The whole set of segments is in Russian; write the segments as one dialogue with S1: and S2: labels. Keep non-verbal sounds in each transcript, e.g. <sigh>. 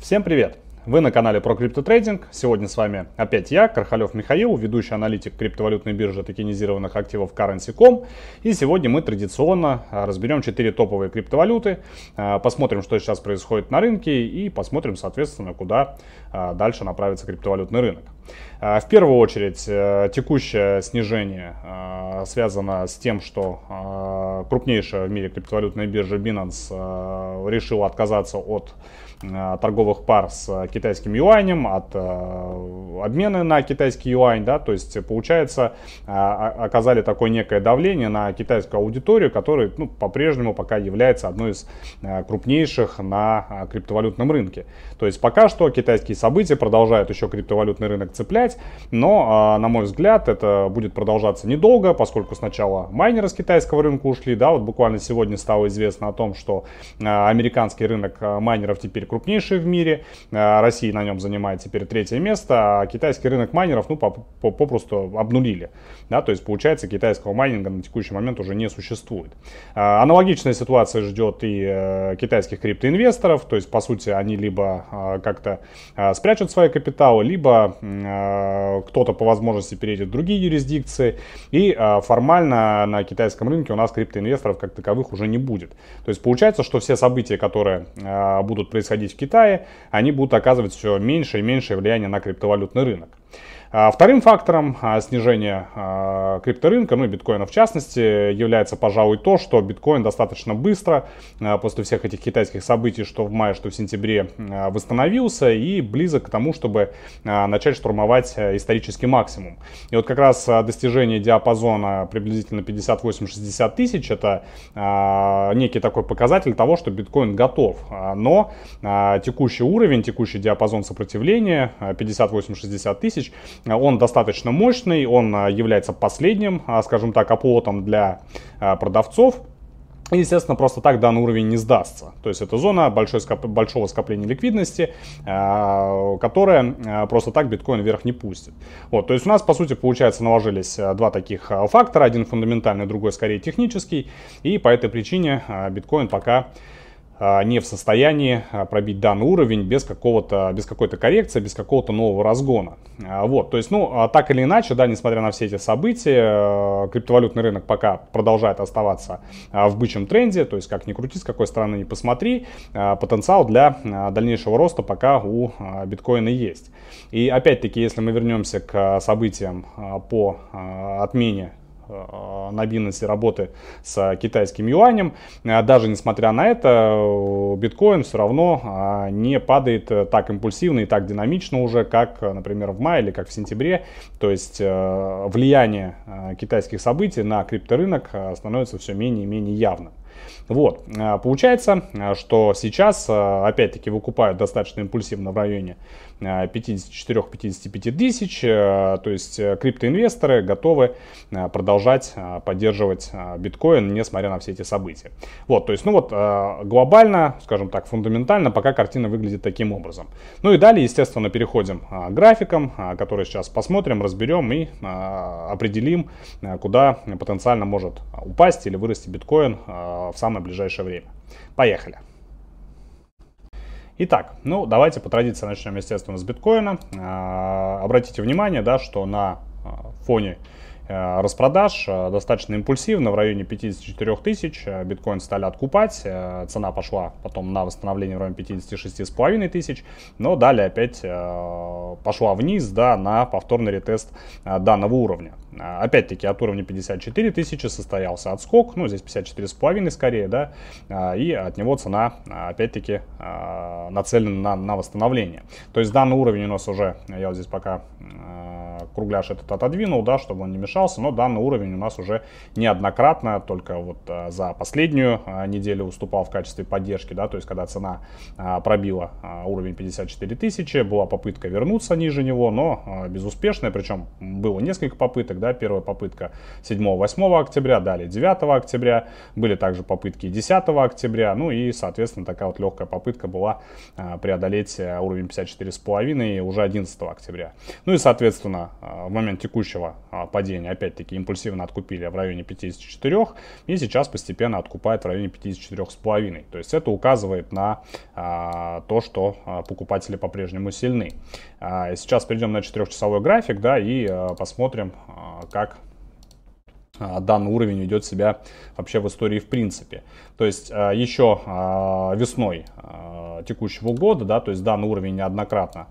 S1: Всем привет! Вы на канале про криптотрейдинг. Сегодня с вами опять я, Кархалев Михаил, ведущий аналитик криптовалютной биржи токенизированных активов Currency.com. И сегодня мы традиционно а, разберем 4 топовые криптовалюты, а, посмотрим, что сейчас происходит на рынке и посмотрим, соответственно, куда а, дальше направится криптовалютный рынок. В первую очередь, э, текущее снижение связано с тем, что крупнейшая в мире криптовалютная биржа Binance решила отказаться от торговых пар с китайским юанем, от обмена на китайский юань, да, то есть получается оказали такое некое давление на китайскую аудиторию, которая ну, по-прежнему пока является одной из крупнейших на криптовалютном рынке. То есть пока что китайские события продолжают еще криптовалютный рынок цеплять, но, на мой взгляд, это будет продолжаться недолго, поскольку сначала майнеры с китайского рынка ушли, да, вот буквально сегодня стало известно о том, что американский рынок майнеров теперь крупнейший в мире. Россия на нем занимает теперь третье место, а китайский рынок майнеров ну, попросту обнулили. Да, то есть получается китайского майнинга на текущий момент уже не существует. Аналогичная ситуация ждет и э, китайских криптоинвесторов, то есть по сути они либо как-то спрячут свои капиталы, либо кто-то по возможности перейдет в другие юрисдикции. И формально на китайском рынке у нас криптоинвесторов как таковых уже не будет. То есть получается, что все события, которые будут происходить в Китае, они будут оказывать все меньше и меньшее влияние на криптовалютный рынок. А вторым фактором а, снижения а, крипторынка, ну и биткоина в частности, является, пожалуй, то, что биткоин достаточно быстро после всех этих китайских событий, что в мае, что в сентябре, восстановился и близок к тому, чтобы начать штурмовать исторический максимум. И вот как раз достижение диапазона приблизительно 58-60 тысяч, это некий такой показатель того, что биткоин готов. Но текущий уровень, текущий диапазон сопротивления 58-60 тысяч, он достаточно мощный, он а, является последним, а, скажем так, оплотом для а, продавцов. Естественно, просто так данный уровень не сдастся. То есть это зона большой скоп... большого скопления ликвидности, которая просто так биткоин вверх не пустит. Вот, то есть у нас, по сути, получается, наложились два таких фактора. Один фундаментальный, другой скорее технический. И по этой причине биткоин пока не в состоянии а, пробить данный уровень без, какого-то, без какой-то коррекции, без какого-то нового разгона. А, вот, то есть, ну, так или иначе, да, несмотря на все эти события, криптовалютный рынок пока продолжает оставаться в бычьем тренде, то есть, как ни крути, с какой стороны ни посмотри, потенциал для дальнейшего роста пока у биткоина есть. И опять-таки, если мы вернемся к событиям по отмене на Binance работы с китайским юанем. Э, даже несмотря на это, э, биткоин все равно не падает так импульсивно и так динамично уже, как, например, в мае или как в сентябре. То есть влияние китайских событий на крипторынок становится все менее и менее явным. Вот, получается, что сейчас, опять-таки, выкупают достаточно импульсивно в районе 54-55 тысяч. Э, то есть э, криптоинвесторы готовы э, продолжать поддерживать биткоин, несмотря на все эти события. Вот, то есть, ну вот, глобально, скажем так, фундаментально, пока картина выглядит таким образом. Ну и далее, естественно, переходим к графикам, которые сейчас посмотрим, разберем и определим, куда потенциально может упасть или вырасти биткоин в самое ближайшее время. Поехали! Итак, ну давайте по традиции начнем, естественно, с биткоина. А, обратите внимание, да, что на а, фоне Э, распродаж достаточно импульсивно, в районе 54 тысяч биткоин стали откупать, цена пошла потом на восстановление в районе 56,5 тысяч, но далее опять пошла вниз, да, на повторный ретест данного уровня. Опять-таки от уровня 54 тысячи состоялся отскок, ну здесь 54,5 скорее, да, и от него цена опять-таки нацелена на, на восстановление. То есть данный уровень у нас уже, я вот здесь пока кругляш этот отодвинул, да, чтобы он не мешался, но данный уровень у нас уже неоднократно, только вот а, за последнюю а, неделю уступал в качестве поддержки, да, то есть когда цена а, пробила уровень 54 тысячи, была попытка вернуться ниже него, но безуспешная, причем было несколько попыток, да, первая попытка 7-8 октября, далее 9 октября, были также попытки 10 октября, ну и, соответственно, такая вот легкая попытка была преодолеть уровень 54,5 уже 11 октября. Ну и, соответственно, в момент текущего падения, опять-таки, импульсивно откупили в районе 54, и сейчас постепенно откупают в районе 54,5. То есть это указывает на то, что покупатели по-прежнему сильны. Сейчас перейдем на 4-часовой график, да, и посмотрим, как а, данный уровень ведет себя вообще в истории в принципе. То есть а, еще а, весной текущего года, да, то есть данный уровень неоднократно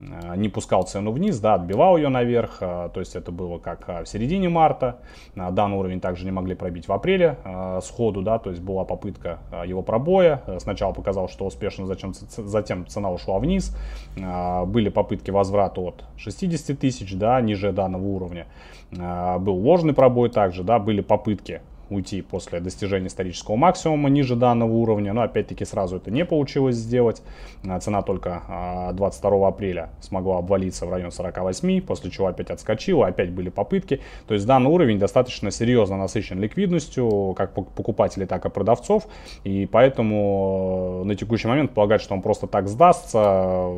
S1: не пускал цену вниз, да, отбивал ее наверх, э, то есть это было как э, в середине марта, данный уровень также не могли пробить в апреле сходу, да, то есть была попытка его пробоя, сначала показалось, что успешно, зачем, затем цена ушла вниз, были попытки возврата от 60 тысяч, да, ниже данного уровня, был ложный пробой также, да, были попытки уйти после достижения исторического максимума ниже данного уровня, но опять-таки сразу это не получилось сделать. А, цена только 22 а, апреля смогла обвалиться в район 48, после чего опять отскочила, опять были попытки. То есть данный уровень достаточно серьезно насыщен ликвидностью, как покупателей, так и продавцов, и поэтому э, на текущий момент полагать, что он просто так сдастся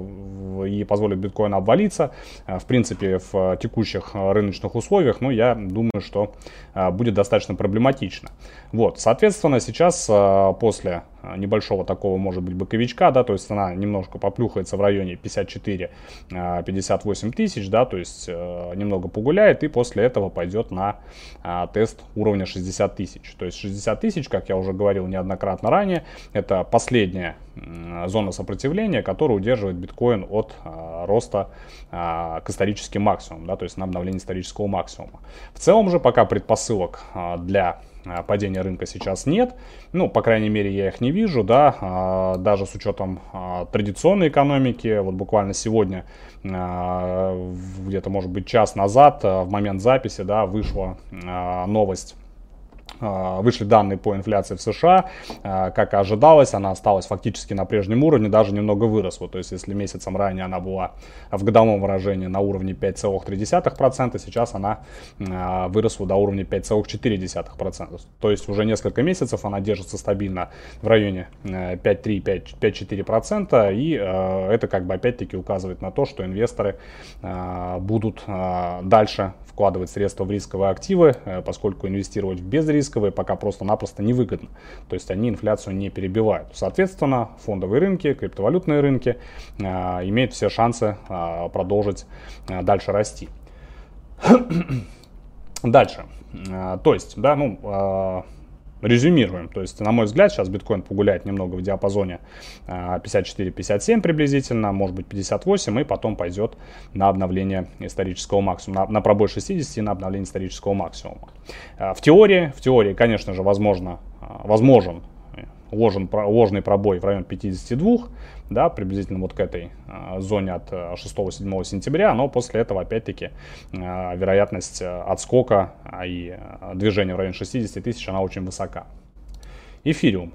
S1: и позволит биткоину обвалиться, э, в принципе, в текущих рыночных условиях, ну, я думаю, что э, будет достаточно проблематично драматично. Вот, соответственно, сейчас а, после а, небольшого такого, может быть, боковичка, да, то есть она немножко поплюхается в районе 54-58 а, тысяч, да, то есть немного погуляет и после этого пойдет на тест уровня 60 тысяч. То есть 60 тысяч, как я уже говорил неоднократно ранее, это последняя зона сопротивления, которая удерживает биткоин от роста к историческим максимумам, да, то есть на обновление исторического максимума. В целом же пока предпосылок для падения рынка сейчас нет. Ну, по крайней мере, я их не вижу, да, а, даже с учетом а, традиционной экономики. Вот буквально сегодня, где-то, может быть, час назад, в момент записи, да, вышла новость а, вышли данные по инфляции в США, а, как и ожидалось, она осталась фактически на прежнем уровне, даже немного выросла. То есть, если месяцем ранее она была в годовом выражении на уровне 5,3%, сейчас она а, выросла до уровня 5,4%. То есть, уже несколько месяцев она держится стабильно в районе 5,3-5,4%, и это как бы опять-таки указывает на то, что инвесторы будут дальше вкладывать средства в рисковые активы, э, поскольку инвестировать в безрисковые пока просто-напросто невыгодно. То есть они инфляцию не перебивают. Соответственно, фондовые рынки, криптовалютные рынки э, имеют все шансы э, продолжить э, дальше расти. <clears throat> Дальше. Э, то есть, да, ну, э, резюмируем. То есть, на мой взгляд, сейчас биткоин погуляет немного в диапазоне 54-57 а, приблизительно, может быть 58, и потом пойдет на обновление исторического максимума, на, на пробой 60 и на обновление исторического максимума. А, в теории, в теории, конечно же, возможно, а, возможен ложен, ложный пробой в район 52, да, приблизительно вот к этой э, зоне от 6-7 сентября, но после этого опять-таки э, вероятность отскока и движения в районе 60 тысяч, она очень высока. Эфириум.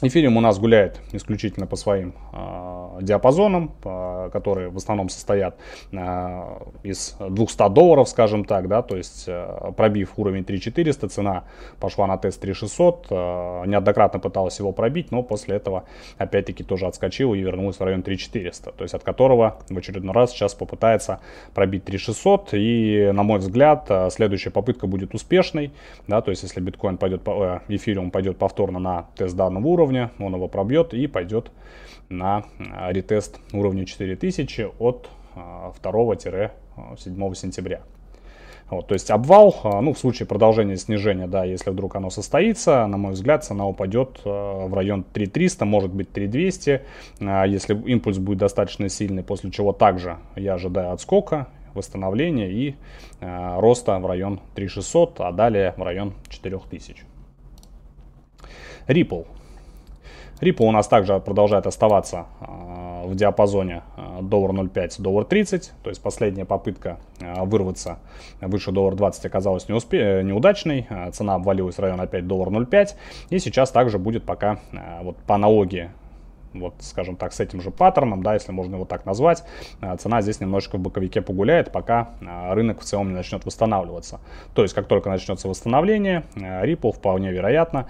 S1: Эфириум у нас гуляет исключительно по своим э, диапазонам, э, которые в основном состоят э, из 200 долларов, скажем так, да, то есть э, пробив уровень 3400, цена пошла на тест 3600, э, неоднократно пыталась его пробить, но после этого опять-таки тоже отскочила и вернулась в район 3400, то есть от которого в очередной раз сейчас попытается пробить 3600 и, на мой взгляд, э, следующая попытка будет успешной, да, то есть если биткоин пойдет, э, эфириум пойдет повторно на тест данного уровня, уровня, он его пробьет и пойдет на а, ретест уровня 4000 от 2-7 а, сентября. Вот, то есть обвал, а, ну, в случае продолжения снижения, да, если вдруг оно состоится, на мой взгляд, цена упадет в район 3300, может быть 3200, если импульс будет достаточно сильный, после чего также я ожидаю отскока, восстановления и роста в район 3600, а далее в район 4000. Ripple. Ripple у нас также продолжает оставаться а, в диапазоне а, доллар 0,5, доллар 30. То есть последняя попытка а, вырваться выше доллар 20 оказалась неуспе- неудачной. Цена обвалилась в район опять доллар 0,5. И сейчас также будет пока вот по аналогии вот, скажем так, с этим же паттерном, да, если можно его так назвать, цена здесь немножечко в боковике погуляет, пока рынок в целом не начнет восстанавливаться. То есть, как только начнется восстановление, Ripple вполне вероятно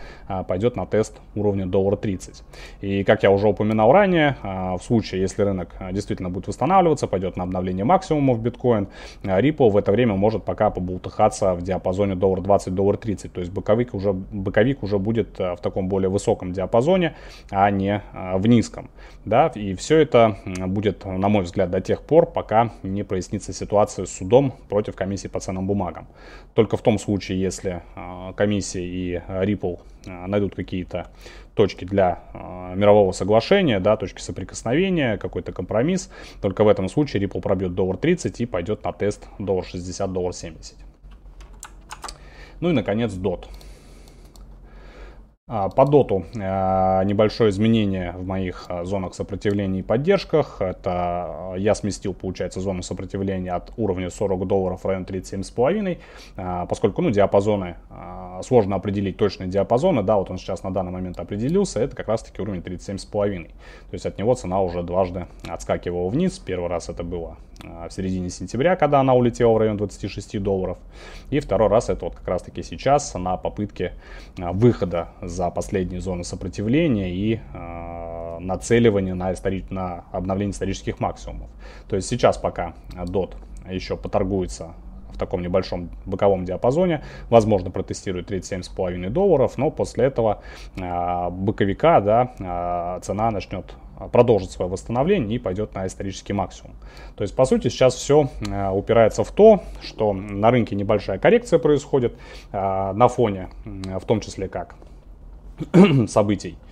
S1: пойдет на тест уровня доллара 30. И, как я уже упоминал ранее, в случае, если рынок действительно будет восстанавливаться, пойдет на обновление максимумов биткоин, Ripple в это время может пока побултыхаться в диапазоне доллар 20, доллар 30. То есть боковик уже, боковик уже будет в таком более высоком диапазоне, а не в низком. Да? И все это будет, на мой взгляд, до тех пор, пока не прояснится ситуация с судом против комиссии по ценным бумагам. Только в том случае, если комиссия и Ripple найдут какие-то точки для э, мирового соглашения, да, точки соприкосновения, какой-то компромисс. Только в этом случае Ripple пробьет доллар 30 и пойдет на тест доллар 60, доллар 70. Ну и, наконец, DOT. А, по доту а, небольшое изменение в моих а, зонах сопротивления и поддержках. Это я сместил, получается, зону сопротивления от уровня 40 долларов в район 37,5, поскольку ну, диапазоны, сложно определить точные диапазоны, да, вот он сейчас на данный момент определился, это как раз-таки уровень 37,5. То есть от него цена уже дважды отскакивала вниз. Первый раз это было в середине сентября, когда она улетела в район 26 долларов. И второй раз это вот как раз-таки сейчас на попытке выхода за последние зоны сопротивления и э, нацеливание на, истори... на обновление исторических максимумов. То есть сейчас пока DOT еще поторгуется в таком небольшом боковом диапазоне, возможно протестирует 37,5 долларов, но после этого э, боковика да, э, цена начнет продолжит свое восстановление и пойдет на исторический максимум. То есть, по сути, сейчас все э, упирается в то, что на рынке небольшая коррекция происходит э, на фоне, в том числе как <clears throat> событий, а,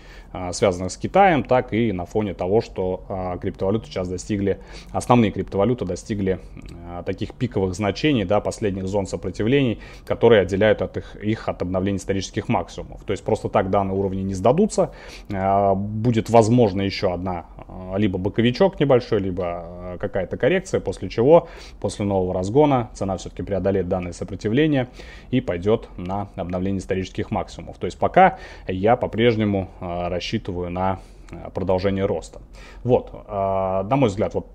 S1: связанных с Китаем, так и на фоне того, что а, криптовалюты сейчас достигли, основные криптовалюты достигли а, таких пиковых значений, да, последних зон сопротивлений, которые отделяют от их, их от обновления исторических максимумов. То есть просто так данные уровни не сдадутся, будет возможно еще одна, либо боковичок небольшой, либо какая-то коррекция, после чего, после нового разгона, цена все-таки преодолеет данное сопротивление и пойдет на обновление исторических максимумов. То есть пока я по-прежнему рассчитываю на э, продолжение роста. Вот, э, на мой взгляд, вот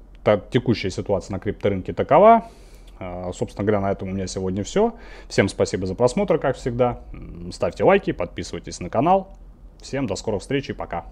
S1: текущая ситуация на крипторынке такова. Э, собственно говоря, на этом у меня сегодня все. Всем спасибо за просмотр, как всегда. Ставьте лайки, подписывайтесь на канал. Всем до скорых встреч и пока.